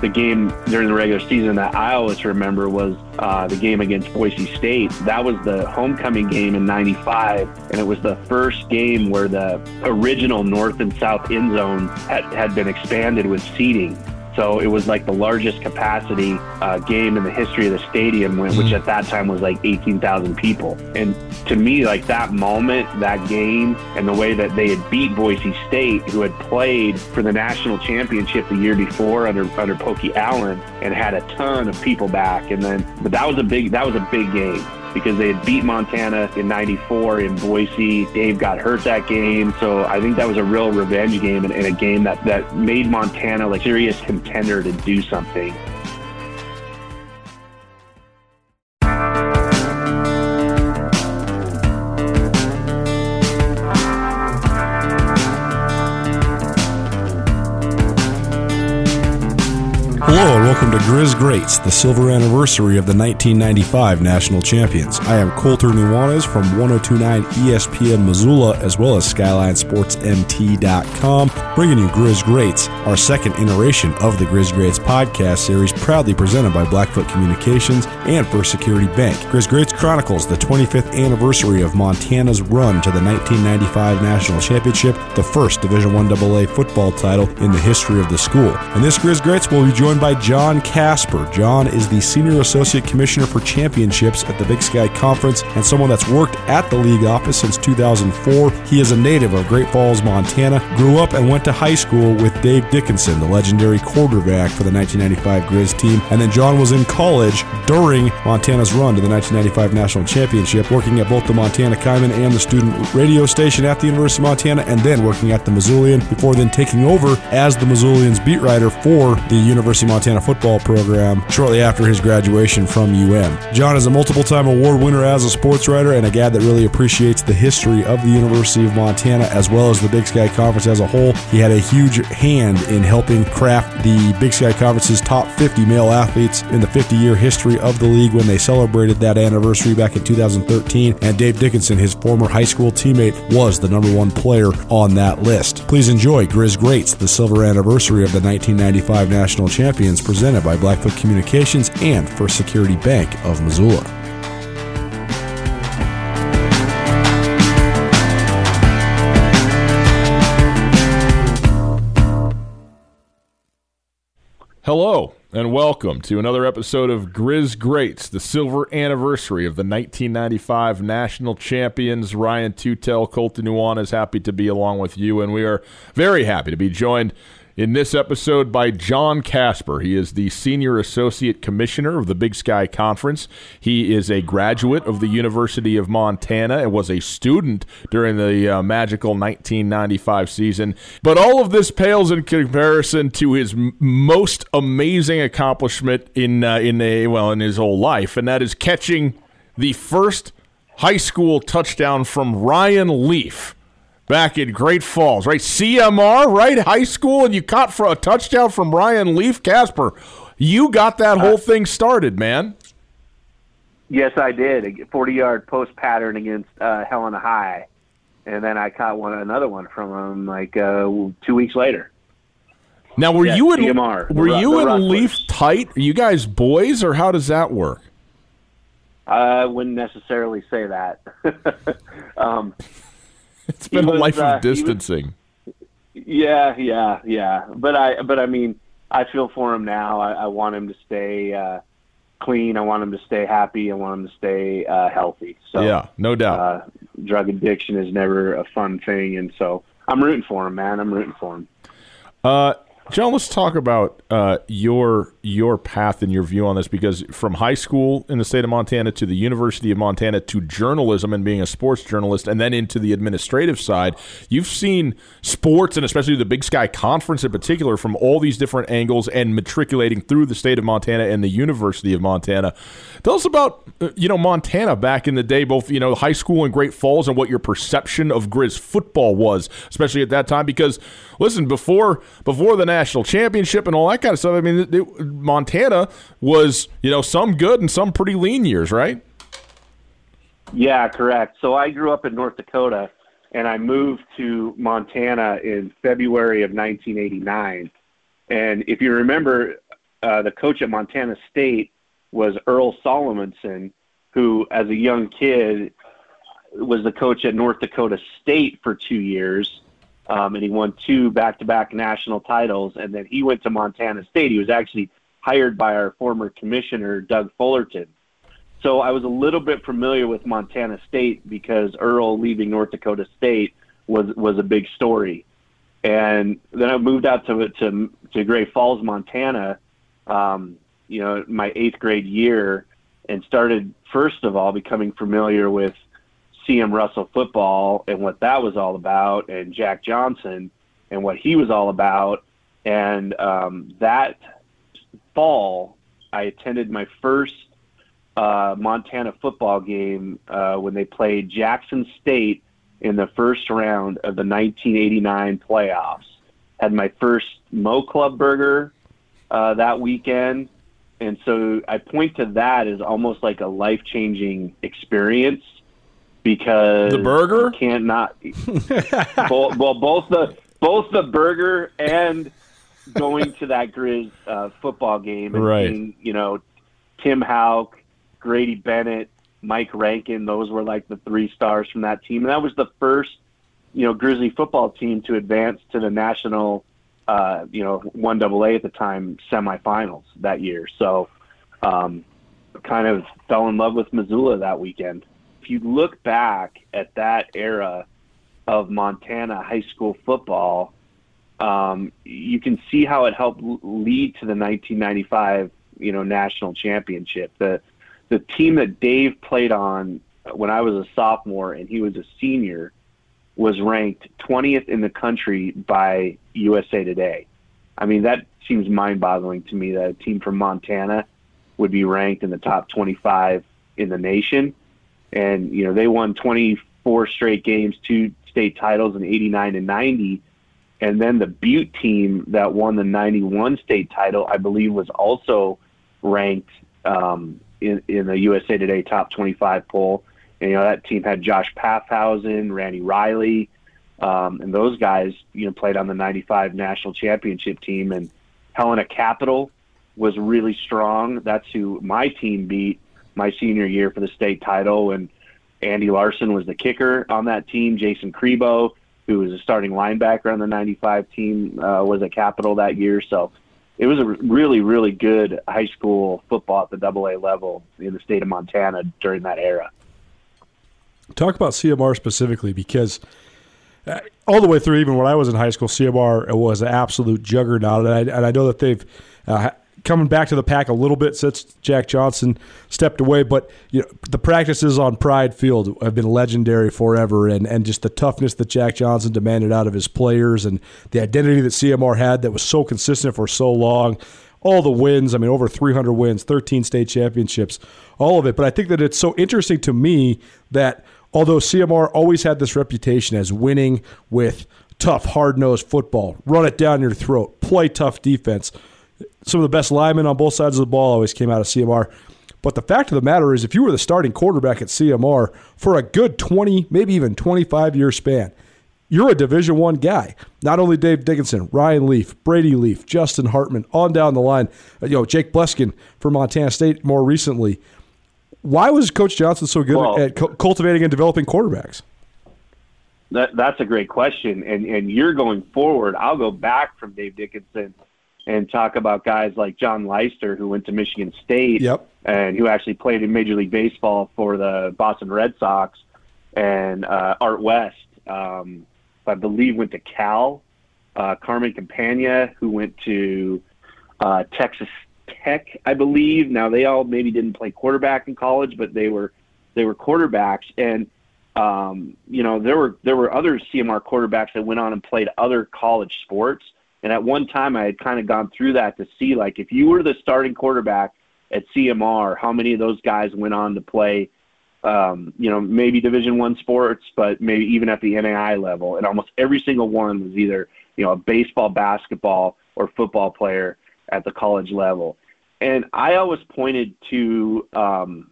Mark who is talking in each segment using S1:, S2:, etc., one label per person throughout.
S1: the game during the regular season that I always remember was uh, the game against Boise State. That was the homecoming game in '95, and it was the first game where the original north and south end zones had, had been expanded with seating. So it was like the largest capacity uh, game in the history of the stadium, which
S2: Mm-hmm.
S1: at that time was like 18,000 people. And to me, like that moment, that game, and the way that they had beat Boise State, who had played for the national championship the year before under under Pokey Allen, and had a ton of people back. And then, but that was a big that was a big game because they had beat Montana in 94 in Boise. Dave got hurt that game. So I think that was a real revenge game and, and a game that, that made Montana like serious contender to do something.
S2: Grizz Greats, the silver anniversary of the 1995 national champions. I am Colter Nuanez from 1029 ESPN Missoula as well as SkylineSportsMT.com, bringing you Grizz Greats, our second iteration of the Grizz Greats podcast series, proudly presented by Blackfoot Communications and First Security Bank. Grizz Greats chronicles the 25th anniversary of Montana's run to the 1995 national championship, the first Division I AA football title in the history of the school. And this Grizz Greats will be joined by John Casper. John is the Senior Associate Commissioner for Championships at the Big Sky Conference and someone that's worked at the league office since 2004. He is a native of Great Falls, Montana, grew up and went to high school with Dave Dickinson, the legendary quarterback for the 1995 Grizz team. And then John was in college during Montana's run to the 1995 National Championship, working at both the Montana Kaimin and the student radio station at the University of Montana, and then working at the Missoulian before then taking over as the Missoulian's beat writer for the University of Montana football program shortly after his graduation from UM. John is a multiple time award winner as a sports writer and a guy that really appreciates the history of the University of Montana as well as the Big Sky Conference as a whole. He had a huge hand in helping craft the Big Sky Conference's top 50 male athletes in the 50 year history of the league when they celebrated that anniversary back in 2013. And Dave Dickinson, his former high school teammate, was the number one player on that list. Please enjoy Grizz Greats, the silver anniversary of the 1995 national champions, presented by Blackfoot Communications and First Security Bank of Missoula.
S3: Hello and welcome to another episode of Grizz Greats, the silver anniversary of the 1995 national champions. Ryan Tutel, Colter Nuan is happy to be along with you, and we are very happy to be joined in this episode by John Casper. He is the Senior Associate Commissioner of the Big Sky Conference. He is a graduate of the University of Montana and was a student during the uh, magical 1995 season. But all of this pales in comparison to his m- most amazing accomplishment in uh, in a well in his whole life, and that is catching the first high school touchdown from Ryan Leaf back in Great Falls, right? CMR, right? High school, and you caught for a touchdown from Ryan Leaf. Casper, you got that whole thing started, man.
S1: Yes, I did. A 40 yard post pattern against uh, Helena High. And then I caught one another one from him like uh, two weeks later.
S3: Now, were
S1: Yeah,
S3: you and
S1: CMR,
S3: were
S1: Ru-
S3: you
S1: the
S3: and Leaf tight? Are you guys boys, or how does that work?
S1: I wouldn't necessarily say that. um,
S3: It's been
S1: He
S3: a life
S1: uh,
S3: of
S1: he was-
S3: distancing.
S1: yeah, yeah, yeah. But I, but I mean, I feel for him now. I, I want him to stay uh, clean. I want him to stay happy. I want him to stay uh, healthy. So
S3: yeah, no doubt.
S1: uh, drug addiction is never a fun thing, and so I'm rooting for him, man. I'm rooting for him.
S3: Uh, John, let's talk about uh, your your path and your view on this because from high school in the state of Montana to the University of Montana to journalism and being a sports journalist, and then into the administrative side, you've seen sports and especially the Big Sky Conference in particular from all these different angles and matriculating through the state of Montana and the University of Montana. Tell us about uh, you know Montana back in the day, both you know high school and Great Falls, and what your perception of Grizz football was, especially at that time. Because listen, before before the national championship and all that kind of stuff, I mean, it, Montana was you know some good and some pretty lean years, right?
S1: Yeah, correct. So I grew up in North Dakota, and I moved to Montana in February of 1989. And if you remember, uh, the coach at Montana State was Earl Solomonson, who, as a young kid, was the coach at North Dakota State for two years, um, and he won two back-to-back national titles. And then he went to Montana State. He was actually hired by our former commissioner, Doug Fullerton. So I was a little bit familiar with Montana State because Earl leaving North Dakota State was was a big story. And then I moved out to to to Great Falls, Montana, um, you know, my eighth grade year, and started first of all becoming familiar with CM Russell football and what that was all about, and Jack Johnson and what he was all about. And um, that fall, I attended my first uh, Montana football game uh, when they played Jackson State in the first round of the 1989 playoffs. Had my first Mo Club burger uh, that weekend. And so I point to that as almost like a life changing experience because
S3: the burger
S1: can't not well, well both the both the burger and going to that Grizz uh, football game and
S3: right.
S1: seeing you know Tim Hauck, Grady Bennett, Mike Rankin. Those were like the three stars from that team, and that was the first you know Grizzly football team to advance to the national uh, you know, one double A at the time semifinals that year. So, um, kind of fell in love with Missoula that weekend. If you look back at that era of Montana high school football, um, you can see how it helped lead to the 1995, you know, national championship. The the team that Dave played on when I was a sophomore and he was a senior was ranked 20th in the country by USA Today. I mean, that seems mind boggling to me that a team from Montana would be ranked in the top 25 in the nation. And, you know, they won 24 straight games, two state titles in 89 and 90. And then the Butte team that won the 91 state title, I believe, was also ranked um, in, in the USA Today top 25 poll. And, you know, that team had Josh Paffhausen, Randy Riley, um, and those guys, you know, played on the 95 national championship team. And Helena Capital was really strong. That's who my team beat my senior year for the state title. And Andy Larson was the kicker on that team. Jason Crebo, who was a starting linebacker on the 95 team, uh, was at Capital that year. So it was a really, really good high school football at the double A level in the state of Montana during that era.
S2: Talk about CMR specifically because uh, all the way through, even when I was in high school, CMR was an absolute juggernaut, and I, and I know that they've uh, coming back to the pack a little bit since Jack Johnson stepped away. But you know, the practices on Pride Field have been legendary forever, and, and just the toughness that Jack Johnson demanded out of his players, and the identity that CMR had that was so consistent for so long. All the wins, I mean, over 300 wins, 13 state championships, all of it. But I think that it's so interesting to me that although CMR always had this reputation as winning with tough, hard nosed football, run it down your throat, play tough defense. Some of the best linemen on both sides of the ball always came out of CMR. But the fact of the matter is, if you were the starting quarterback at CMR for a good 20, maybe even 25 year span, you're a Division One guy. Not only Dave Dickinson, Ryan Leaf, Brady Leaf, Justin Hartman, on down the line. Uh, you know, Jake Bleskin for Montana State more recently. Why was Coach Johnson so good well, at cultivating and developing quarterbacks?
S1: That, that's a great question. And, and you're going forward. I'll go back from Dave Dickinson and talk about guys like John Leister, who went to Michigan State
S2: yep.
S1: and who actually played in Major League Baseball for the Boston Red Sox, and uh, Art West, um, I believe, went to Cal. Uh, Carmen Campagna, who went to uh, Texas Tech, I believe. Now they all maybe didn't play quarterback in college, but they were they were quarterbacks, and um, you know there were there were other CMR quarterbacks that went on and played other college sports. And at one time, I had kind of gone through that to see like if you were the starting quarterback at CMR, how many of those guys went on to play, um, you know, maybe Division One sports, but maybe even at the NAI level. And almost every single one was either you know a baseball, basketball, or football player at the college level. And I always pointed to um,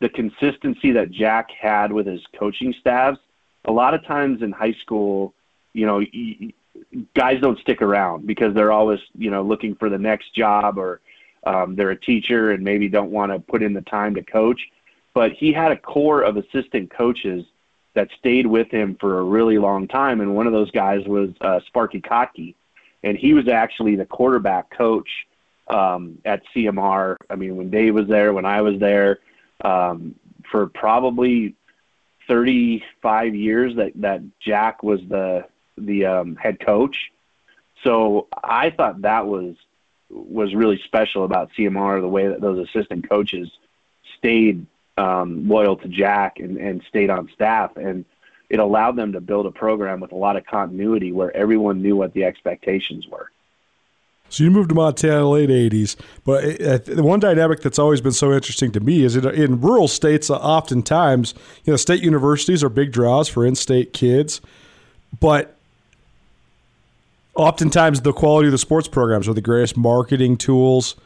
S1: the consistency that Jack had with his coaching staffs. A lot of times in high school, you know, guys don't stick around because they're always, you know, looking for the next job or, um, they're a teacher and maybe don't want to put in the time to coach. But he had a core of assistant coaches that stayed with him for a really long time, and one of those guys was uh, Sparky Kotke, and he was actually the quarterback coach um, at CMR. I mean, when Dave was there, when I was there, um, for probably 35 years that that Jack was the the um, head coach. So I thought that was was really special about CMR, the way that those assistant coaches stayed um, loyal to Jack and, and stayed on staff. And it allowed them to build a program with a lot of continuity where everyone knew what the expectations were.
S2: So you moved to Montana in the late '80s, but the one dynamic that's always been so interesting to me is in, in rural states. Oftentimes, you know, state universities are big draws for in-state kids, but oftentimes the quality of the sports programs are the greatest marketing tools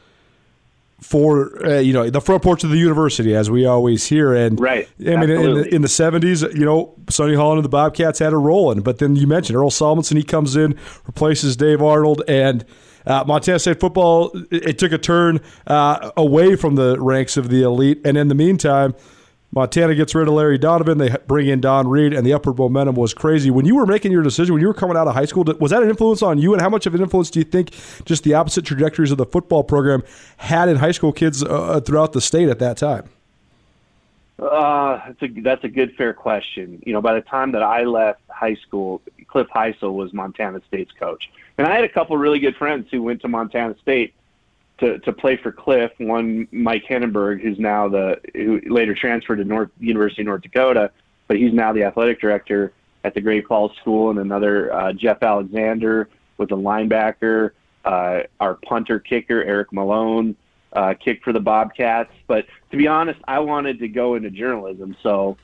S2: for uh, you know the front porch of the university, as we always hear. And
S1: right,
S2: I mean, in the, in the, '70s, you know, Sonny Holland and the Bobcats had a rolling, but then you mentioned Earl Solomonson. He comes in, replaces Dave Arnold, and uh, Montana State football it, it took a turn uh, away from the ranks of the elite. And in the meantime, Montana gets rid of Larry Donovan. They bring in Don Read, and the upward momentum was crazy. When you were making your decision, when you were coming out of high school, was that an influence on you? And how much of an influence do you think just the opposite trajectories of the football program had in high school kids uh, throughout the state at that time?
S1: Uh, that's a that's a good fair question. You know, by the time that I left high school, Cliff Hysell was Montana State's coach, and I had a couple really good friends who went to Montana State to, to play for Cliff. One, Mike Hennenberg, who's now the who later transferred to North University of North Dakota, but he's now the athletic director at the Great Falls School, and another uh, Jeff Alexander was a linebacker. Uh, our punter kicker Eric Malone uh, kicked for the Bobcats. But to be honest, I wanted to go into journalism, so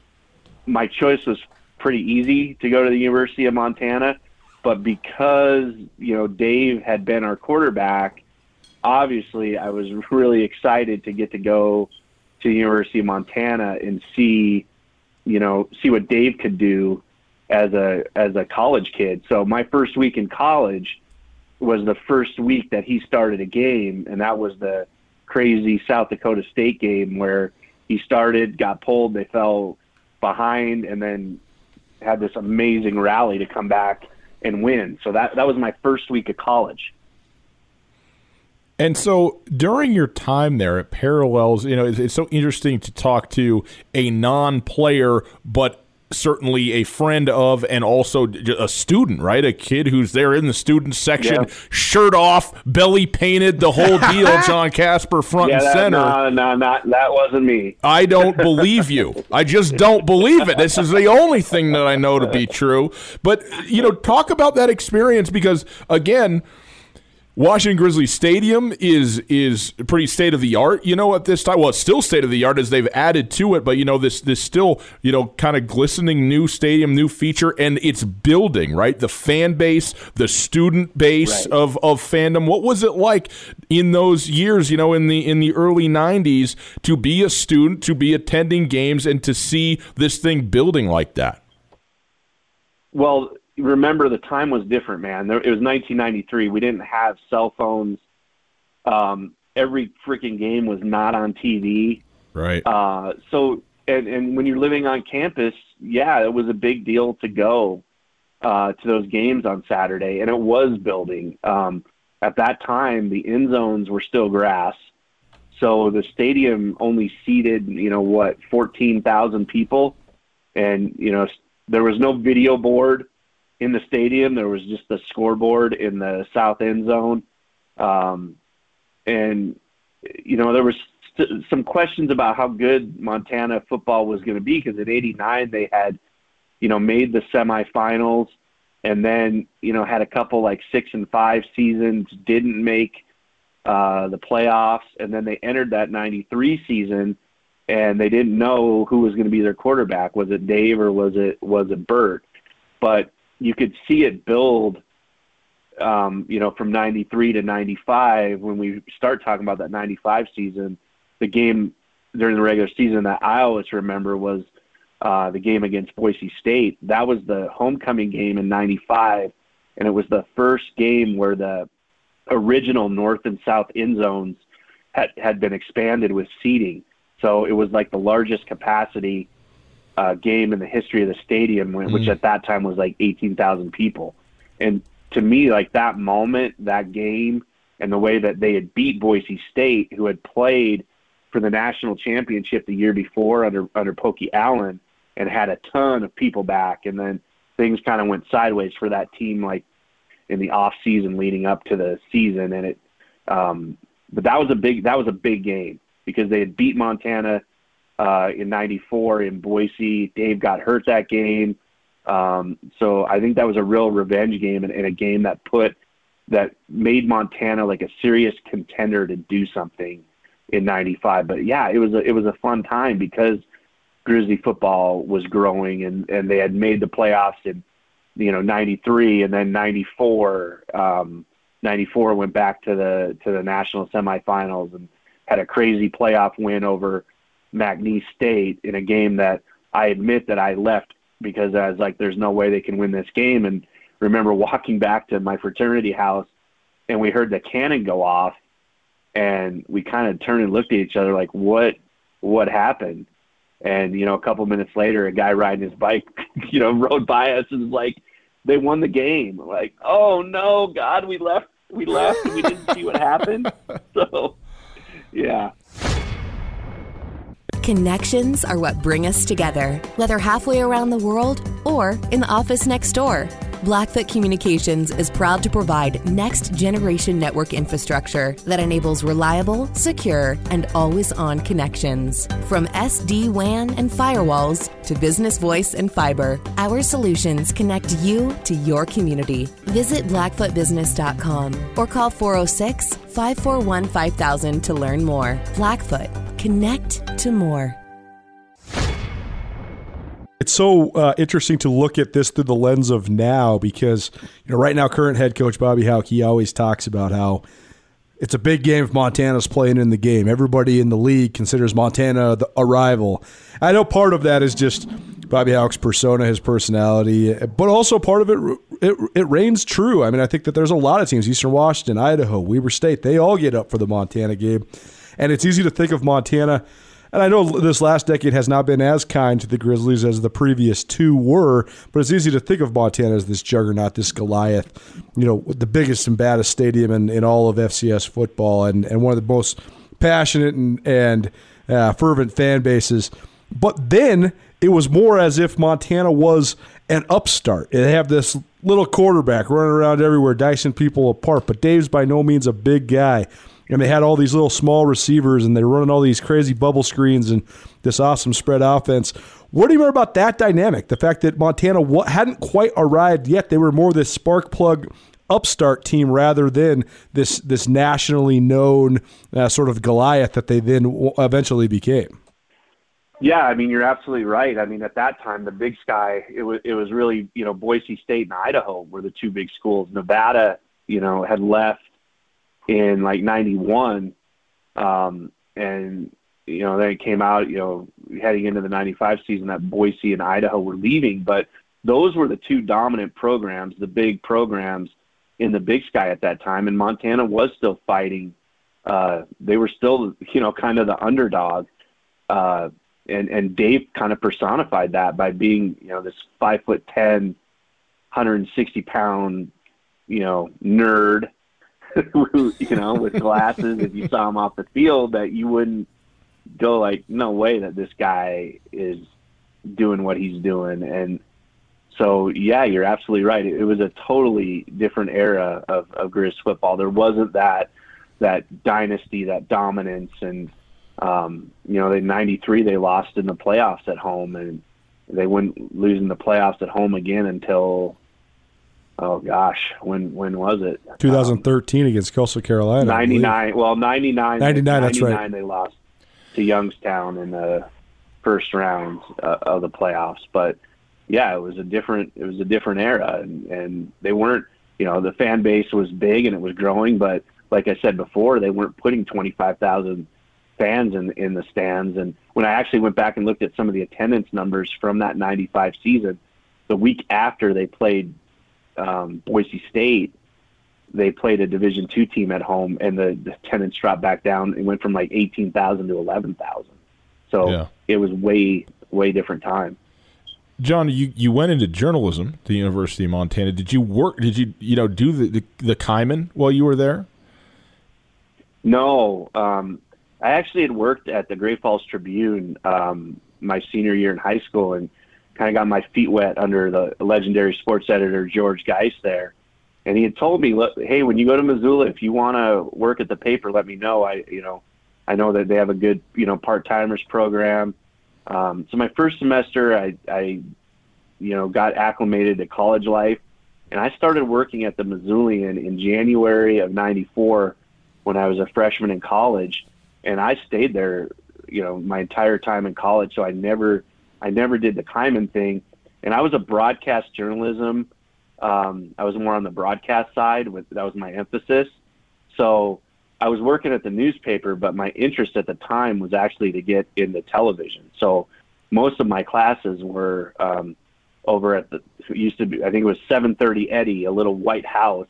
S1: my choice was pretty easy to go to the University of Montana. But because you know Dave had been our quarterback obviously I was really excited to get to go to the University of Montana and see, you know, see what Dave could do as a as a college kid. So my first week in college was the first week that he started a game, and that was the crazy South Dakota State game where he started, got pulled, they fell behind, and then had this amazing rally to come back and win. So that that was my first week of college.
S3: And so during your time there, it parallels, you know, it's, it's so interesting to talk to a non player, but certainly a friend of and also a student, right? A kid who's there in the student section, yeah. shirt off, belly painted, the whole deal. John Casper front
S1: yeah,
S3: and
S1: that,
S3: center.
S1: No, no, not that wasn't me.
S3: I don't believe you. I just don't believe it. This is the only thing that I know to be true. But you know, talk about that experience because again Washington Grizzlies Stadium is is pretty state of the art. You know, at this time, well, it's still state of the art as they've added to it, but you know, this this still you know kind of glistening new stadium, new feature, and it's building right. The fan base, the student base right. of of fandom. What was it like in those years? You know, in the in the early '90s, to be a student, to be attending games, and to see this thing building like that.
S1: Well, remember the time was different, man. There, it was 1993. We didn't have cell phones. Um, every freaking game was not on TV.
S3: Right.
S1: Uh, so, and, and when you're living on campus, yeah, it was a big deal to go uh, to those games on Saturday, and it was building. Um, at that time, the end zones were still grass. So the stadium only seated, you know, what, 14,000 people. And, you know, there was no video board in the stadium. There was just the scoreboard in the south end zone, um, and you know there was st- some questions about how good Montana football was going to be because in '89 they had, you know, made the semifinals, and then you know had a couple like six and five seasons, didn't make uh, the playoffs, and then they entered that '93 season. And they didn't know who was going to be their quarterback. Was it Dave or was it was it Bert? But you could see it build um, you know, from 93 to 95, when we start talking about that 95 season, the game during the regular season that I always remember was uh, the game against Boise State. That was the homecoming game in 95, and it was the first game where the original north and south end zones had had been expanded with seating. So it was like the largest capacity uh, game in the history of the stadium, which mm. at that time was like 18,000 people. And to me, like that moment, that game, and the way that they had beat Boise State, who had played for the national championship the year before under under Pokey Allen, and had a ton of people back, and then things kind of went sideways for that team, like in the off season leading up to the season, and it. Um, but that was a big that was a big game because they had beat Montana uh, in '94 in Boise. Dave got hurt that game, um, so I think that was a real revenge game and, and a game that put that made Montana like a serious contender to do something in '95. But yeah, it was a, it was a fun time because Grizzly football was growing and and they had made the playoffs in you know '93 and then '94. Um, 94 went back to the to the national semifinals and had a crazy playoff win over McNeese State in a game that I admit that I left because I was like, there's no way they can win this game. And remember walking back to my fraternity house and we heard the cannon go off and we kind of turned and looked at each other like, what, what happened? And, you know, a couple minutes later, a guy riding his bike, you know, rode by us and was like, they won the game. Like, oh no, God, we left, we left and we didn't see what happened. So, yeah.
S4: Connections are what bring us together, whether halfway around the world or in the office next door. Blackfoot Communications is proud to provide next generation network infrastructure that enables reliable, secure, and always on connections. From SD WAN and firewalls to business voice and fiber, our solutions connect you to your community. Visit blackfootbusiness.com or call 406 541 5000 to learn more. Blackfoot Connect to more.
S2: It's so uh, interesting to look at this through the lens of now because you know right now current head coach Bobby Hauck he always talks about how it's a big game if Montana's playing in the game. Everybody in the league considers Montana the, a rival. I know part of that is just Bobby Hauck's persona, his personality, but also part of it, it it reigns true. I mean, I think that there's a lot of teams, Eastern Washington, Idaho, Weber State, they all get up for the Montana game. And it's easy to think of Montana. And I know this last decade has not been as kind to the Grizzlies as the previous two were, but it's easy to think of Montana as this juggernaut, this Goliath, you know, the biggest and baddest stadium in, in all of FCS football and, and one of the most passionate and, and uh, fervent fan bases. But then it was more as if Montana was an upstart. They have this little quarterback running around everywhere, dicing people apart. But Dave's by no means a big guy and they had all these little small receivers and they're running all these crazy bubble screens and this awesome spread offense. What do you remember about that dynamic? The fact that Montana hadn't quite arrived yet; they were more this spark plug upstart team rather than this this nationally known uh, sort of Goliath that they then eventually became.
S1: Yeah, I mean you're absolutely right. I mean at that time the Big Sky it was it was really you know Boise State and Idaho were the two big schools. Nevada you know had left in like 91 um, and you know then it came out you know heading into the 95 season that Boise and Idaho were leaving but those were the two dominant programs the big programs in the Big Sky at that time and Montana was still fighting uh, they were still you know kind of the underdog uh, and and Dave kind of personified that by being you know this five foot ten 160 pound you know nerd you know, with glasses, if you saw him off the field, that you wouldn't go like, no way that this guy is doing what he's doing. And so, yeah, you're absolutely right. It, was a totally different era of, of Grizz football. There wasn't that that dynasty, that dominance, and um, you know, they '93 they lost in the playoffs at home, and they wouldn't lose in the playoffs at home again until oh gosh, when when was it?
S2: 2013 um, against Coastal Carolina.
S1: 99. Well, 99.
S2: 99. That's right.
S1: They lost to Youngstown in the first round uh, of the playoffs, but yeah, it was a different it was a different era, and, and they weren't. You know, the fan base was big and it was growing, but like I said before, they weren't putting 25,000 fans in in the stands. And when I actually went back and looked at some of the attendance numbers from that 95 season, the week after they played um, Boise State, they played a Division two team at home, and the, the attendance dropped back down. It went from like eighteen thousand to eleven thousand. So yeah. it was way way different time.
S3: John, you, you went into journalism at the University of Montana. Did you work? Did you you know do the the, the Kaimin while you were there?
S1: No, um, I actually had worked at the Great Falls Tribune um, my senior year in high school, and kind of got my feet wet under the legendary sports editor George Geist there. And he had told me, "Hey, when you go to Missoula, if you want to work at the paper, let me know. I, you know, I know that they have a good, you know, part timers program." Um, so my first semester, I, I, you know, got acclimated to college life, and I started working at the Missoulian in January of '94 when I was a freshman in college, and I stayed there, you know, my entire time in college. So I never, I never did the Kaimin thing, and I was a broadcast journalism. Um, I was more on the broadcast side. With that was my emphasis. So I was working at the newspaper, but my interest at the time was actually to get into television. So most of my classes were um, over at the used to be I think it was 730 Eddy, a little white house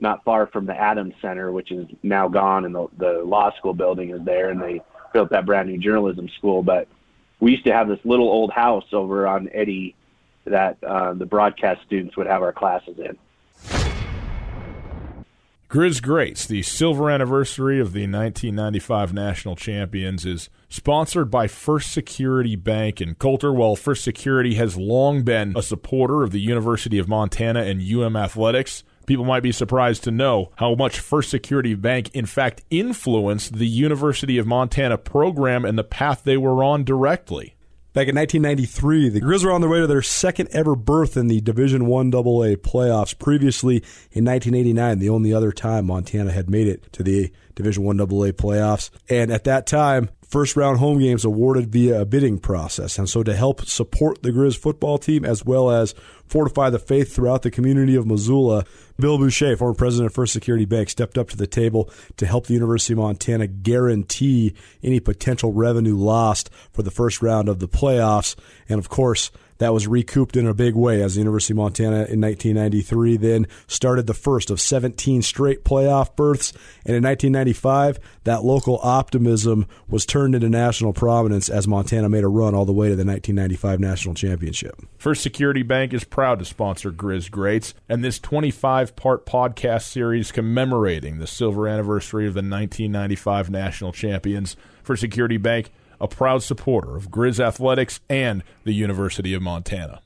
S1: not far from the Adams Center, which is now gone, and the, the law school building is there, and they built that brand new journalism school. But we used to have this little old house over on Eddy that uh, the broadcast students would have our classes in.
S3: Grizz Greats, the silver anniversary of the 1995 national champions, is sponsored by First Security Bank in Coulter. While First Security has long been a supporter of the University of Montana and UM athletics, people might be surprised to know how much First Security Bank, in fact, influenced the University of Montana program and the path they were on directly.
S2: Back in 1993, the Grizz were on their way to their second ever berth in the Division One AA playoffs. Previously, in 1989, the only other time Montana had made it to the Division One AA playoffs, and at that time, first round home games awarded via a bidding process. And so, to help support the Grizz football team as well as fortify the faith throughout the community of Missoula, Bill Boucher, former president of First Security Bank, stepped up to the table to help the University of Montana guarantee any potential revenue lost for the first round of the playoffs. And of course, that was recouped in a big way as the University of Montana in 1993 then started the first of 17 straight playoff berths. And in 1995, that local optimism was turned into national prominence as Montana made a run all the way to the 1995 national championship.
S3: First Security Bank is proud to sponsor Grizz Greats and this 25 part podcast series commemorating the silver anniversary of the 1995 national champions. For Security Bank a proud supporter of Grizz Athletics and the University of Montana.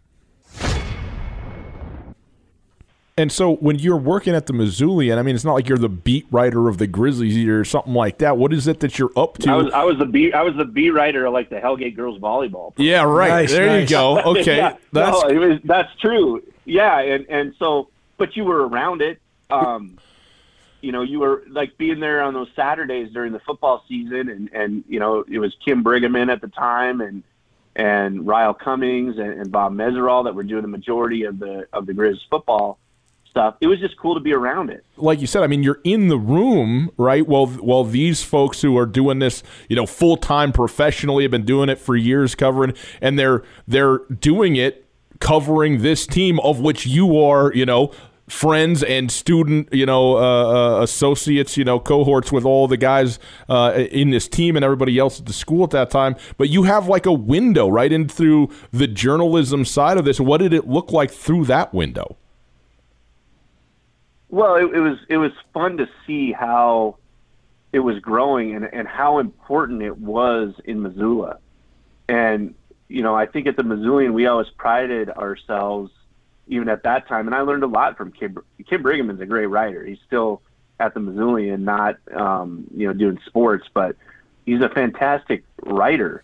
S3: And so when you're working at the Missoulian, I mean, it's not like you're the beat writer of the Grizzlies or something like that. What is it that you're up to?
S1: I was, I was the beat I was the beat writer of like the Hellgate girls volleyball.
S3: Program. Yeah, right. Nice, there nice. you go. Okay,
S1: yeah, that's no, was, that's true. Yeah, and and so, but you were around it. Um, you know, you were like being there on those Saturdays during the football season, and and you know it was Kim Briggeman at the time, and and Ryle Cummings and, and Bob Meseraull that were doing the majority of the of the Grizz football stuff. It was just cool to be around it.
S3: Like you said, I mean, you're in the room, right? Well, while these folks who are doing this, you know, full time professionally have been doing it for years, covering, and they're they're doing it covering this team of which you are, you know, friends and student, you know, uh, uh, associates, you know, cohorts with all the guys uh, in this team and everybody else at the school at that time. But you have like a window right in through the journalism side of this. What did it look like through that window?
S1: Well, it, it was it was fun to see how it was growing and, and how important it was in Missoula. And you know, I think at the Missoulian we always prided ourselves even at that time. And I learned a lot from Kim. Kim Briggeman is a great writer. He's still at the Missoulian, not um, you know doing sports, but he's a fantastic writer.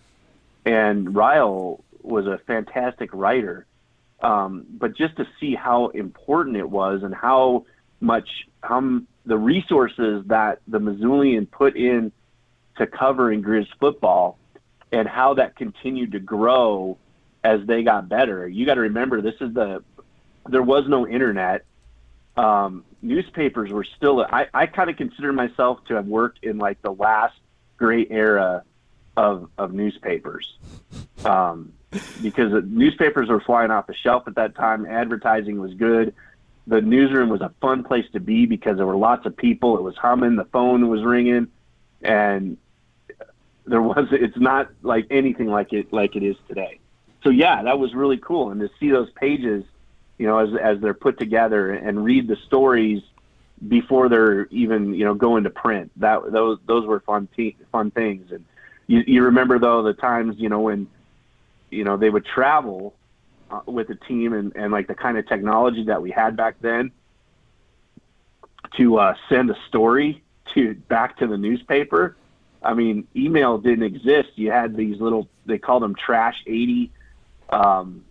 S1: And Ryle was a fantastic writer. Um, but just to see how important it was and how much how the resources that the Missoulian put in to covering Grizz football and how that continued to grow as they got better. You got to remember this is the there was no internet. Um, newspapers were still. I, I kind of consider myself to have worked in like the last great era of of newspapers, um, because newspapers were flying off the shelf at that time. Advertising was good. the newsroom was a fun place to be because there were lots of people. It was humming, the phone was ringing, and there was. It's not like anything like it like it is today. So yeah, that was really cool, and to see those pages, you know, as as they're put together and read the stories before they're even you know go into print. That those those were fun fun things, and you, you remember though the times you know when you know they would travel uh, with the team and, and like the kind of technology that we had back then to uh, send a story to back to the newspaper. I mean, email didn't exist. You had these little they called them trash eighty, um,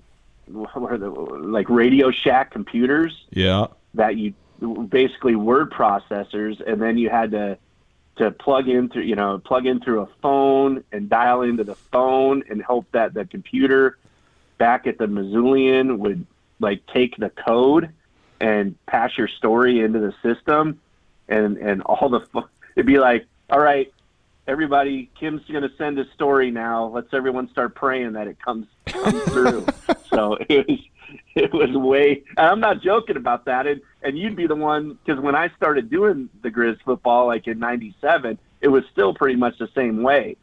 S1: what are the like Radio Shack computers.
S3: Yeah.
S1: That you basically word processors, and then you had to to plug in through you know plug in through a phone and dial into the phone and hope that the computer back at the Missoulian would like take the code and pass your story into the system and and all the it'd be like all right everybody kim's going to send a story now. Let's everyone start praying that it comes comes through. So it was it was way i'm not joking about that. And and you'd be the one because when i started doing the grizz football like in 97 it was still pretty much the same way.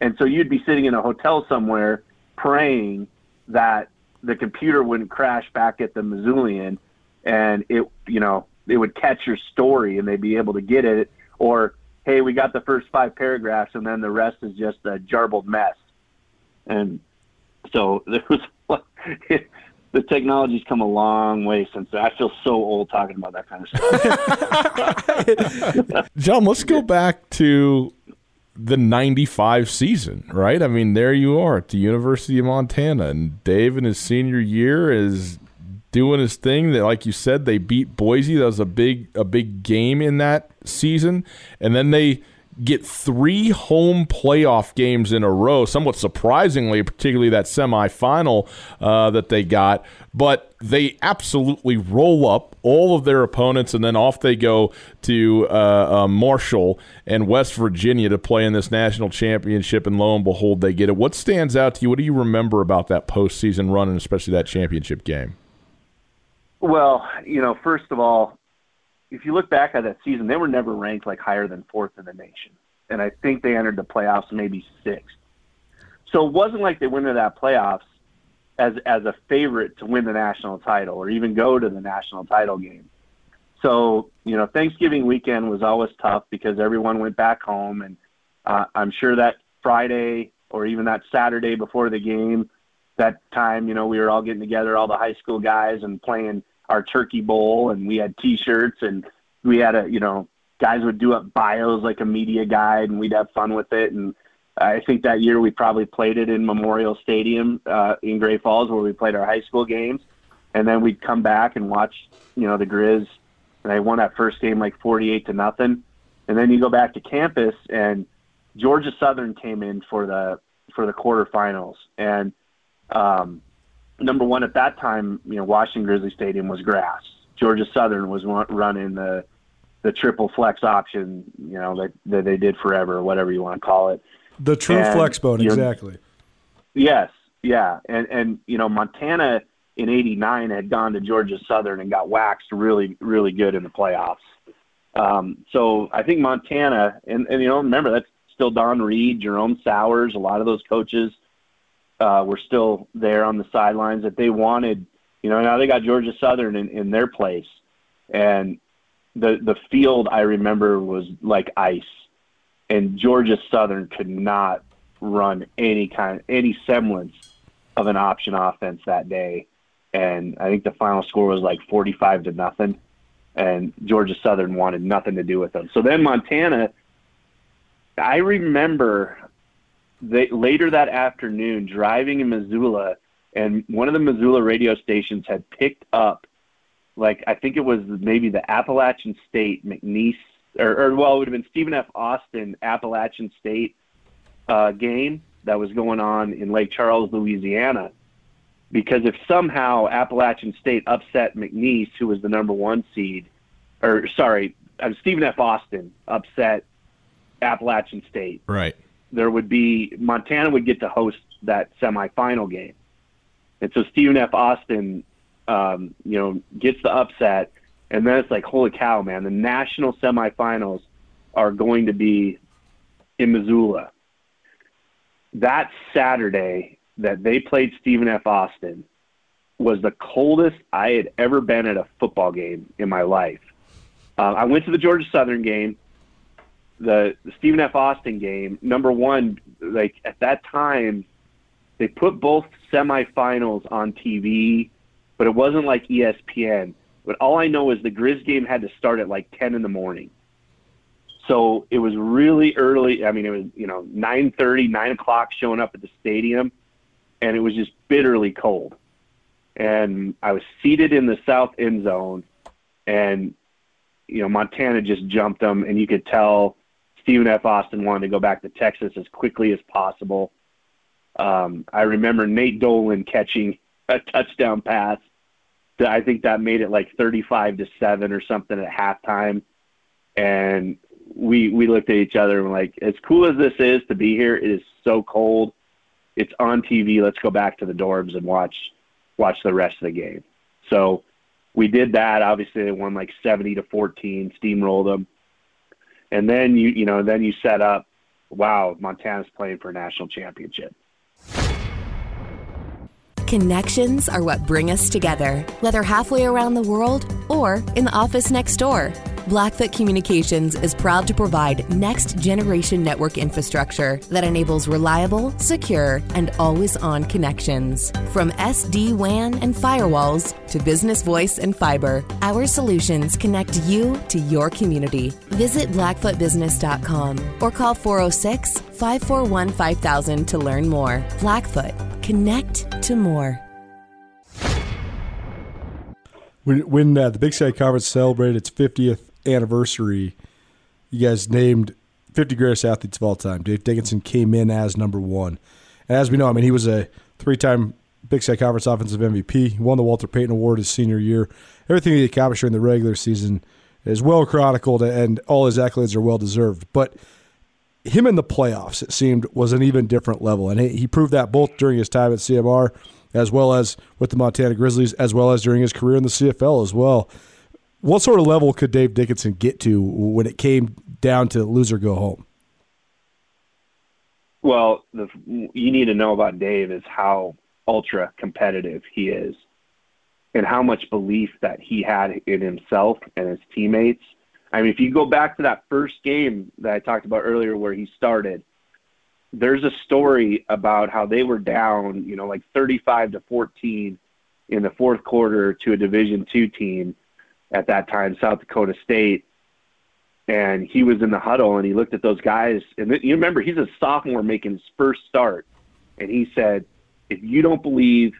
S1: And so you'd be sitting in a hotel somewhere praying that the computer wouldn't crash back at the Missoulian and it, you know, it would catch your story and they'd be able to get it. Or, hey, we got the first five paragraphs and then the rest is just a jarbled mess. And so there was, the technology's come a long way since then. I feel so old talking about that kind
S3: of stuff. John, let's go back to the 95 season, right? I mean, there you are at the University of Montana, and Dave in his senior year is doing his thing. That, like you said, they beat Boise. That was a big, a big game in that season, and then they get three home playoff games in a row, somewhat surprisingly, particularly that semifinal uh, that they got. But they absolutely roll up all of their opponents, and then off they go to uh, uh, Marshall and West Virginia to play in this national championship. And lo and behold, they get it. What stands out to you? What do you remember about that postseason run, and especially that championship game?
S1: Well, you know, first of all, if you look back at that season, they were never ranked like higher than fourth in the nation, and I think they entered the playoffs maybe sixth. So it wasn't like they went into that playoffs as as a favorite to win the national title or even go to the national title game. So you know, Thanksgiving weekend was always tough because everyone went back home, and uh, I'm sure that Friday or even that Saturday before the game, that time, you know, we were all getting together, all the high school guys, and playing our turkey bowl and we had t-shirts and we had a you know guys would do up bios like a media guide and we'd have fun with it. And I think that year we probably played it in Memorial Stadium uh, in Great Falls where we played our high school games. And then we'd come back and watch you know the Grizz and I won that first game like 48 to nothing. And then you go back to campus and Georgia Southern came in for the for the quarterfinals. And um number one at that time, you know, Washington Grizzly Stadium was grass. Georgia Southern was running the the triple flex option, you know, that, that they did forever, whatever you want to call it.
S2: The true and, flexbone, exactly.
S1: Yes, yeah, and and you know, Montana in '89 had gone to Georgia Southern and got waxed really, really good in the playoffs. Um, so I think Montana, and, and you know, remember that's still Don Read, Jerome Souers, a lot of those coaches uh, were still there on the sidelines that they wanted. You know, now they got Georgia Southern in, in their place, and the the field I remember was like ice, and Georgia Southern could not run any kind any semblance of an option offense that day, and I think the final score was like forty five to nothing, and Georgia Southern wanted nothing to do with them. So then Montana. I remember they, later that afternoon driving in Missoula, and one of the Missoula radio stations had picked up, like I think it was maybe the Appalachian State McNeese, or, or well, it would have been Stephen F. Austin Appalachian State uh, game that was going on in Lake Charles, Louisiana. Because if somehow Appalachian State upset McNeese, who was the number one seed, or sorry, uh, Stephen F. Austin upset Appalachian State.
S3: Right
S1: there would be Montana would get to host that semifinal game. And so Stephen F. Austin um, you know, gets the upset, and then it's like, holy cow, man! The national semifinals are going to be in Missoula. That Saturday that they played Stephen F. Austin was the coldest I had ever been at a football game in my life. Uh, I went to the Georgia Southern game, the, the Stephen F. Austin game. Number one, like at that time, they put both semifinals on TV, but it wasn't like ESPN. But all I know is the Grizz game had to start at like 10 in the morning. So it was really early. I mean, it was, you know, 9.30, 9 o'clock showing up at the stadium, and it was just bitterly cold. And I was seated in the south end zone, and, you know, Montana just jumped them, and you could tell Stephen F. Austin wanted to go back to Texas as quickly as possible. Um, I remember Nate Dolan catching a touchdown pass. I think that made it like 35 to 7 or something at halftime. And we we looked at each other and were like, as cool as this is to be here, it is so cold. It's on TV. Let's go back to the dorms and watch watch the rest of the game. So we did that. Obviously, they won like 70 to 14, steamrolled them, and then you you know then you set up. Wow, Montana's playing for a national championship.
S4: Connections are what bring us together, whether halfway around the world or in the office next door. Blackfoot Communications is proud to provide next generation network infrastructure that enables reliable, secure, and always on connections. From SD WAN and firewalls to business voice and fiber, our solutions connect you to your community. Visit blackfootbusiness.com or call 406 541 5000 to learn more. Blackfoot, connect to more.
S2: When, when uh, the Big Sky Conference celebrated its 50th anniversary, you guys named 50 greatest athletes of all time. Dave Dickenson came in as number one. And as we know, I mean, he was a three time Big Sky Conference Offensive MVP. He won the Walter Payton Award his senior year. Everything he accomplished during the regular season is well chronicled, and all his accolades are well deserved. But him in the playoffs, it seemed, was an even different level. And he proved that both during his time at CMR as well as with the Montana Grizzlies, as well as during his career in the CFL as well. What sort of level could Dave Dickenson get to when it came down to lose or go home?
S1: Well, the, you need to know about Dave is how ultra competitive he is and how much belief that he had in himself and his teammates. I mean, if you go back to that first game that I talked about earlier where he started, there's a story about how they were down, you know, like 35 to 14 in the fourth quarter to a Division two team at that time, South Dakota State. And he was in the huddle and he looked at those guys. And you remember, he's a sophomore making his first start. And he said, if you don't believe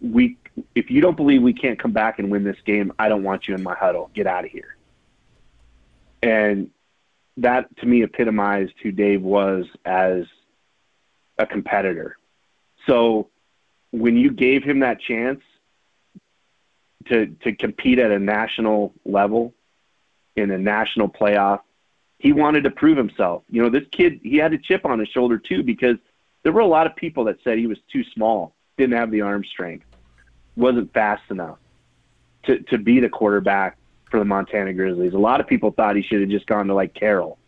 S1: we, if you don't believe we can't come back and win this game, I don't want you in my huddle. Get out of here. And that to me epitomized who Dave was as a competitor. So when you gave him that chance, to to compete at a national level in a national playoff. He wanted to prove himself. You know, this kid he had a chip on his shoulder too because there were a lot of people that said he was too small, didn't have the arm strength, wasn't fast enough to to be the quarterback for the Montana Grizzlies. A lot of people thought he should have just gone to like Carroll.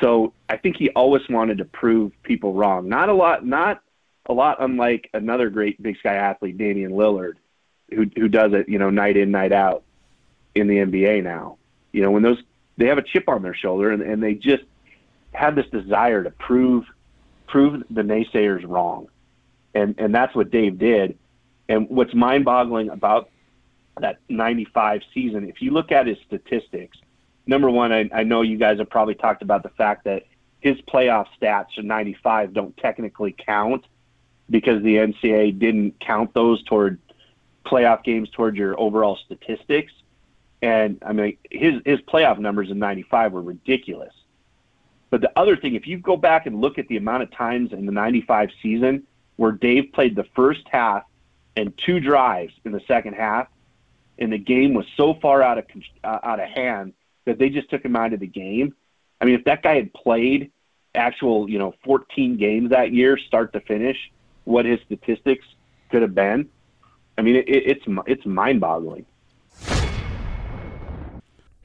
S1: So I think he always wanted to prove people wrong. Not a lot, not a lot unlike another great Big Sky athlete, Damian Lillard, who who does it, you know, night in, night out in the NBA now. You know, when those they have a chip on their shoulder and, and they just have this desire to prove prove the naysayers wrong. And and that's what Dave did. And what's mind boggling about that 95 season, if you look at his statistics, number one, I, I know you guys have probably talked about the fact that his playoff stats in 95 don't technically count because the NCAA didn't count those toward playoff games towards your overall statistics. And I mean, his his playoff numbers in '95 were ridiculous. But the other thing, if you go back and look at the amount of times in the '95 season where Dave played the first half and two drives in the second half, and the game was so far out of uh, out of hand that they just took him out of the game. I mean, if that guy had played actual, you know, 14 games that year, start to finish, what his statistics could have been I mean, it, it's it's mind-boggling.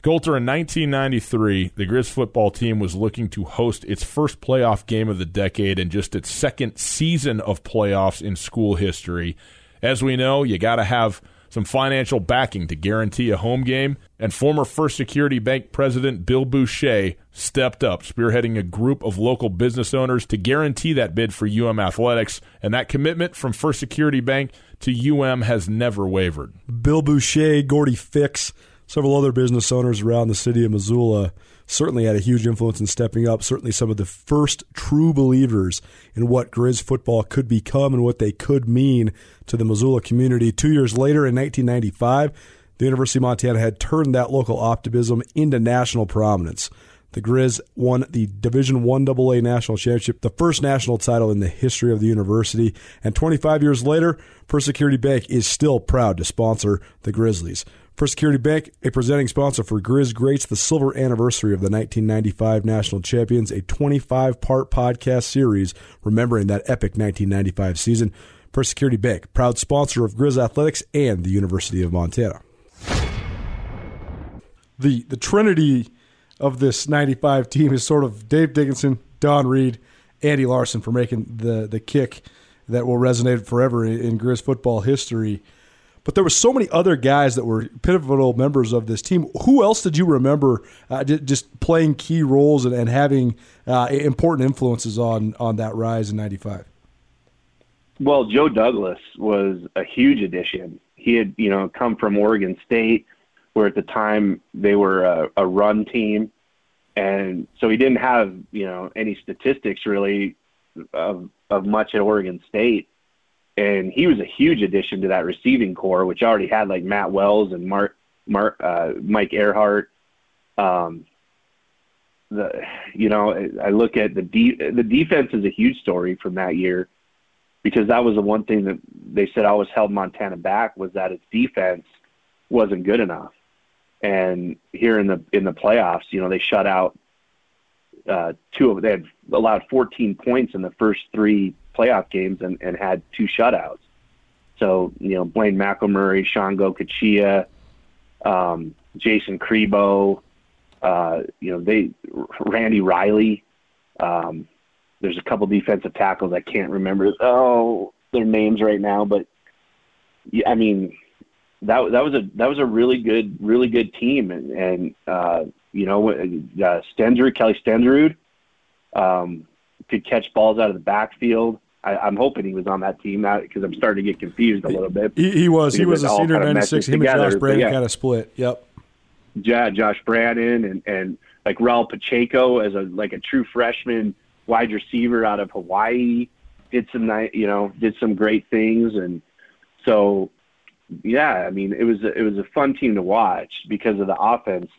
S3: Colter, in 1993, the Grizz football team was looking to host its first playoff game of the decade and just its second season of playoffs in school history. As we know, you got to have some financial backing to guarantee a home game, and former First Security Bank president Bill Boucher stepped up, spearheading a group of local business owners to guarantee that bid for UM athletics, and that commitment from First Security Bank to UM has never wavered.
S2: Bill Boucher, Gordy Fix, several other business owners around the city of Missoula certainly had a huge influence in stepping up. Certainly, some of the first true believers in what Grizz football could become and what they could mean to the Missoula community. Two years later, in 1995, the University of Montana had turned that local optimism into national prominence. The Grizz won the Division One AA national championship, the first national title in the history of the university. And 25 years later, First Security Bank is still proud to sponsor the Grizzlies. First Security Bank, a presenting sponsor for Grizz Greats, the silver anniversary of the 1995 national champions, a 25 part podcast series remembering that epic 1995 season. First Security Bank, proud sponsor of Grizz Athletics and the University of Montana. The, the trinity of this 95 team is sort of Dave Dickenson, Don Read, Andy Larson for making the, the kick that will resonate forever in, in Grizz football history. But there were so many other guys that were pivotal members of this team. Who else did you remember uh, just playing key roles and, and having uh, important influences on on that rise in '95?
S1: Well, Joe Douglas was a huge addition. He had, you know, come from Oregon State, where at the time they were a, a run team, and so he didn't have, you know, any statistics really of of much at Oregon State and he was a huge addition to that receiving corps, which already had like Matt Wells and Mark, Mark uh, Mike Earhart. Um, the you know I look at the de- the defense is a huge story from that year because that was the one thing that they said always held Montana back was that its defense wasn't good enough. And here in the in the playoffs, you know, they shut out uh, two of they had allowed 14 points in the first three playoff games and, and had two shutouts. So, you know, Blaine McElmurry, Sean Gokachia, um, Jason Crebo, uh, you know, they, Randy Riley, um, there's a couple defensive tackles I can't remember, oh, their names right now, but yeah, I mean, that that was a that was a really good really good team and and uh, you know uh, Kelly Stenderud um, could catch balls out of the backfield. I, am hoping he was on that team now because I'm starting to get confused a little bit.
S2: He, he was. He was a senior '96. Him together, and Josh Branen yeah. kind of split. Yep.
S1: Yeah, Josh Branen and and like Raul Pacheco as a like a true freshman wide receiver out of Hawaii did some you know did some great things and so yeah I mean it was a, it was a fun team to watch because of the offense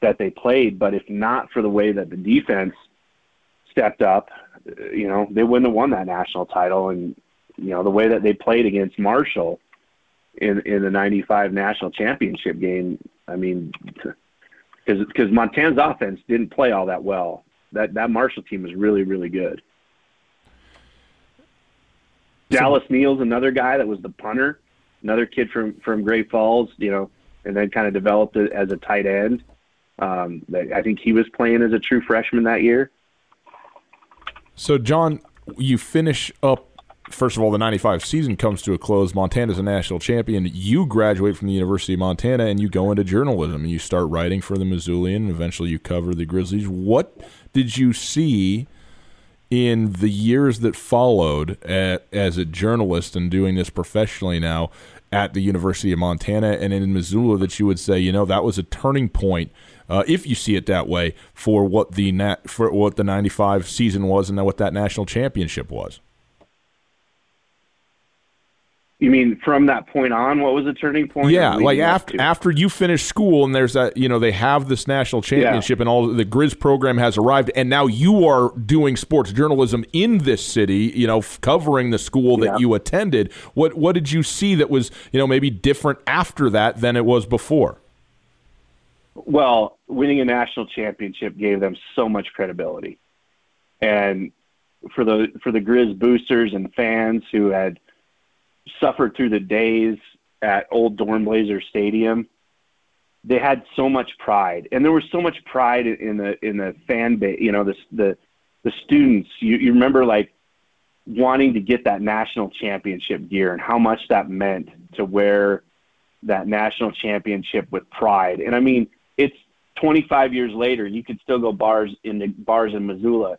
S1: that they played but if not for the way that the defense stepped up you know, they wouldn't have won that national title. And, you know, the way that they played against Marshall in, in the 95 national championship game, I mean, because Montana's offense didn't play all that well. That that Marshall team was really really good. Dallas Neal's another guy that was the punter, another kid from from Great Falls, you know, and then kind of developed it as a tight end. Um, I think he was playing as a true freshman that year.
S3: So, John, you finish up. First of all, the 95 season comes to a close. Montana's a national champion. You graduate from the University of Montana and you go into journalism and you start writing for the Missoulian and eventually you cover the Grizzlies. What did you see in the years that followed at, as a journalist and doing this professionally now at the University of Montana and in Missoula that you would say, you know, that was a turning point uh, if you see it that way, for what the nat- for what the '95 season was and what that national championship was.
S1: You mean from that point on? What was the turning point?
S3: Yeah, like after after you finish school and there's that you know they have this national championship yeah. and all the Grizz program has arrived and now you are doing sports journalism in this city, you know, covering the school that yeah. you attended. What what did you see that was you know maybe different after that than it was before?
S1: Well, winning a national championship gave them so much credibility, and for the for the Grizz boosters and fans who had suffered through the days at Old Dornblaser Stadium, they had so much pride, and there was so much pride in the in the fan base. You know, the the the students. You, you remember like wanting to get that national championship gear and how much that meant to wear that national championship with pride. And I mean, it's 25 years later, you could still go bars in the bars in Missoula,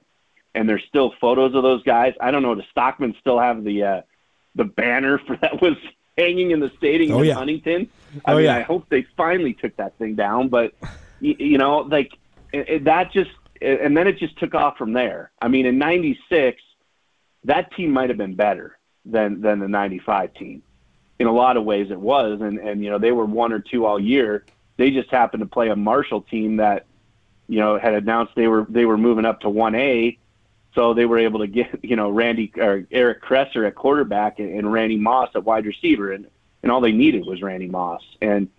S1: and there's still photos of those guys. I don't know. The Stockmen still have the uh, the banner for that was hanging in the stadium oh, in yeah. Huntington. I oh, mean, yeah. I hope they finally took that thing down. But you, you know, like it, it, that just and then it just took off from there. I mean, in '96, that team might have been better than than the '95 team. In a lot of ways, it was, and and you know they were one or two all year. They just happened to play a Marshall team that, you know, had announced they were they were moving up to one A, so they were able to get you know Randy or Eric Kresser at quarterback and, and Randy Moss at wide receiver, and and all they needed was Randy Moss. And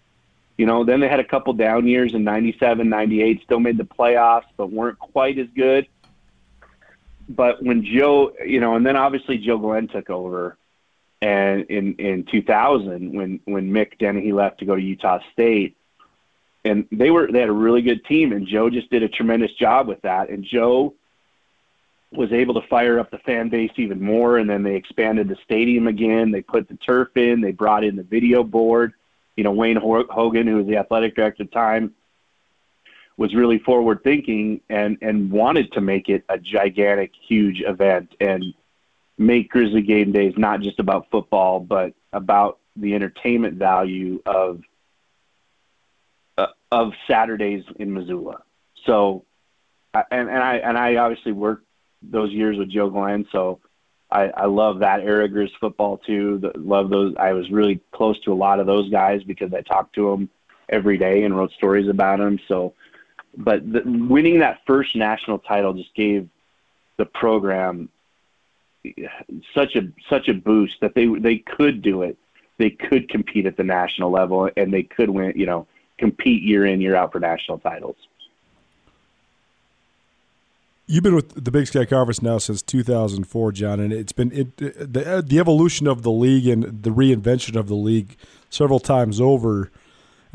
S1: you know, then they had a couple down years in '97, '98, still made the playoffs, but weren't quite as good. But when Joe, you know, and then obviously Joe Glenn took over, and in in 2000 when when Mick Dennehy left to go to Utah State, and they were they had a really good team, and Joe just did a tremendous job with that, and Joe was able to fire up the fan base even more, and then they expanded the stadium again. They put the turf in, they brought in the video board. You know, Wayne Hogan, who was the athletic director at the time, was really forward thinking and and wanted to make it a gigantic, huge event and make Grizzly Game Days not just about football, but about the entertainment value of uh, of Saturdays in Missoula. So, and and I and I obviously worked those years with Joe Glenn, so I, I love that era football too. The, love those. I was really close to a lot of those guys because I talked to them every day and wrote stories about them. So, but the, winning that first national title just gave the program such a such a boost that they they could do it. They could compete at the national level and they could win. You know, compete year in year out for national titles.
S2: You've been with the Big Sky Conference now since 2004, John, and it's been it, the the evolution of the league and the reinvention of the league several times over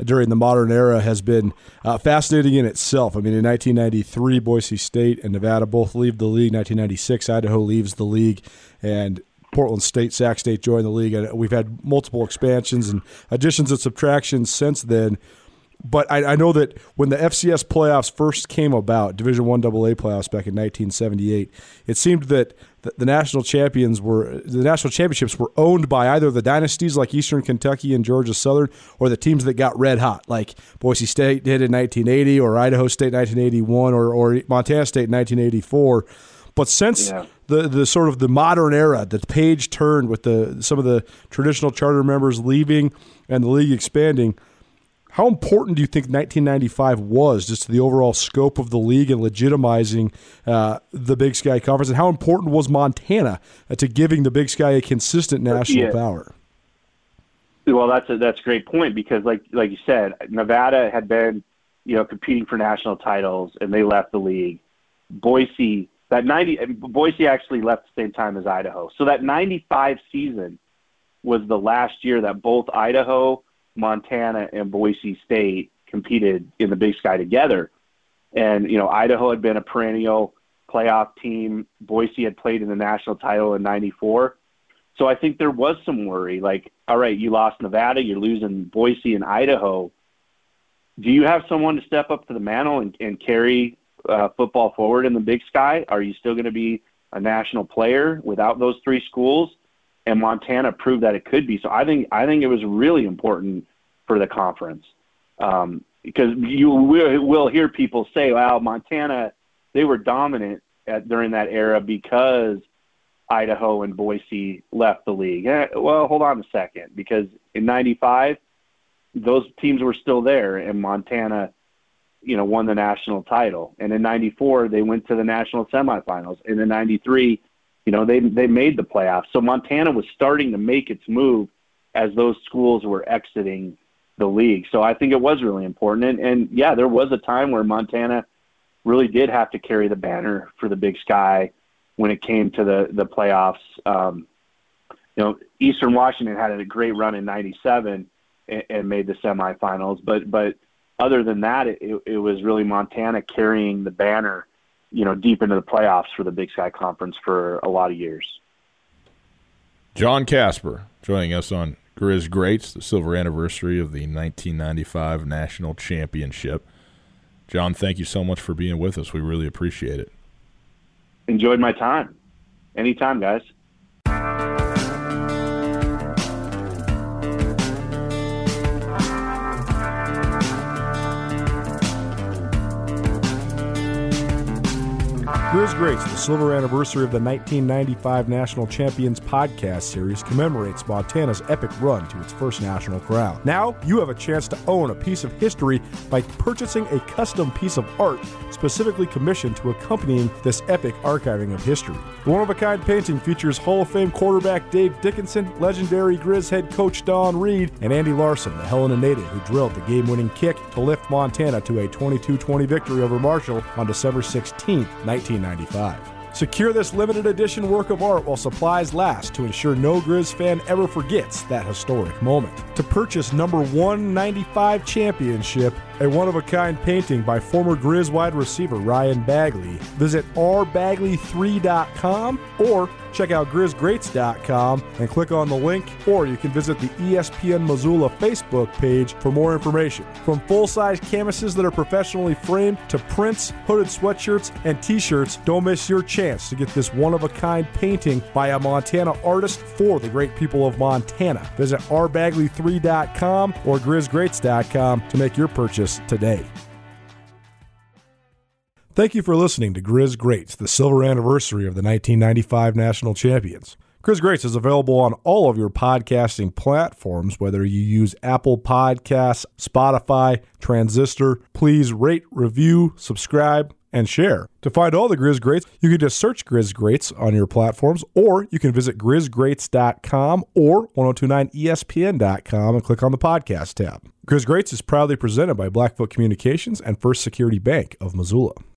S2: during the modern era has been uh, fascinating in itself. I mean, in 1993, Boise State and Nevada both leave the league. 1996, Idaho leaves the league, and Portland State, Sac State join the league. And we've had multiple expansions and additions and subtractions since then but I, I, know that when the FCS playoffs first came about, Division One AA playoffs back in 1978, it seemed that the, the, national champions were the national championships were owned by either the dynasties like Eastern Kentucky and Georgia Southern, or the teams that got red hot, like Boise State did in 1980, or Idaho State 1981, or, or Montana State 1984. But since yeah. the, the sort of the modern era, the page turned with the some of the traditional charter members leaving and the league expanding how important do you think 1995 was just to the overall scope of the league and legitimizing uh, the Big Sky Conference? And how important was Montana uh, to giving the Big Sky a consistent national yeah. power?
S1: Well, that's a that's a great point because, like like you said, Nevada had been, you know, competing for national titles and they left the league. Boise that ninety Boise actually left the same time as Idaho, so that ninety five season was the last year that both Idaho Montana and Boise State competed in the Big Sky together. And, you know, Idaho had been a perennial playoff team. Boise had played in the national title in 94. So I think there was some worry like, all right, you lost Nevada, you're losing Boise and Idaho. Do you have someone to step up to the mantle and, and carry uh, football forward in the Big Sky? Are you still going to be a national player without those three schools? And Montana proved that it could be. So I think I think it was really important for the conference um, because you will, will hear people say, "Wow, Montana, they were dominant at, during that era because Idaho and Boise left the league." Eh, well, hold on a second, because in '95, those teams were still there, and Montana, you know, won the national title. And in '94, they went to the national semifinals. And in '93 you know, they they made the playoffs. So Montana was starting to make its move as those schools were exiting the league. So I think it was really important. And, and yeah, there was a time where Montana really did have to carry the banner for the Big Sky when it came to the the playoffs. Um, you know, Eastern Washington had a great run in '97 and, and, made the semifinals, but but other than that, it, it was really Montana carrying the banner, you know, deep into the playoffs for the Big Sky Conference for a lot of years.
S3: John Kasper joining us on Grizz Greats, the silver anniversary of the 1995 National Championship. John, thank you so much for being with us. We really appreciate it.
S1: Enjoyed my time. Anytime, guys.
S2: Grizz Greats, the silver anniversary of the 1995 National Champions podcast series, commemorates Montana's epic run to its first national crown. Now, you have a chance to own a piece of history by purchasing a custom piece of art specifically commissioned to accompanying this epic archiving of history. The one of a kind painting features Hall of Fame quarterback Dave Dickenson, legendary Grizz head coach Don Read, and Andy Larson, the Helena native who drilled the game winning kick to lift Montana to a 22 20 victory over Marshall on December 16, 1995. Secure this limited edition work of art while supplies last to ensure no Grizz fan ever forgets that historic moment. To purchase number 195 championship, a one of a kind painting by former Grizz wide receiver Ryan Bagley, visit rbagley3.com or check out grizzgreats.com and click on the link, or you can visit the ESPN Missoula Facebook page for more information. From full size canvases that are professionally framed to prints, hooded sweatshirts, and t shirts, don't miss your chance to get this one of a kind painting by a Montana artist for the great people of Montana. Visit rbagley3.com or grizzgreats.com to make your purchase today. Thank you for listening to Grizz Greats, the silver anniversary of the 1995 national champions. Grizz Greats is available on all of your podcasting platforms, whether you use Apple Podcasts, Spotify, Transistor. Please rate, review, subscribe, and share. To find all the Grizz Greats, you can just search Grizz Greats on your platforms, or you can visit grizzgreats.com or 1029espn.com and click on the podcast tab. Grizz Greats is proudly presented by Blackfoot Communications and First Security Bank of Missoula.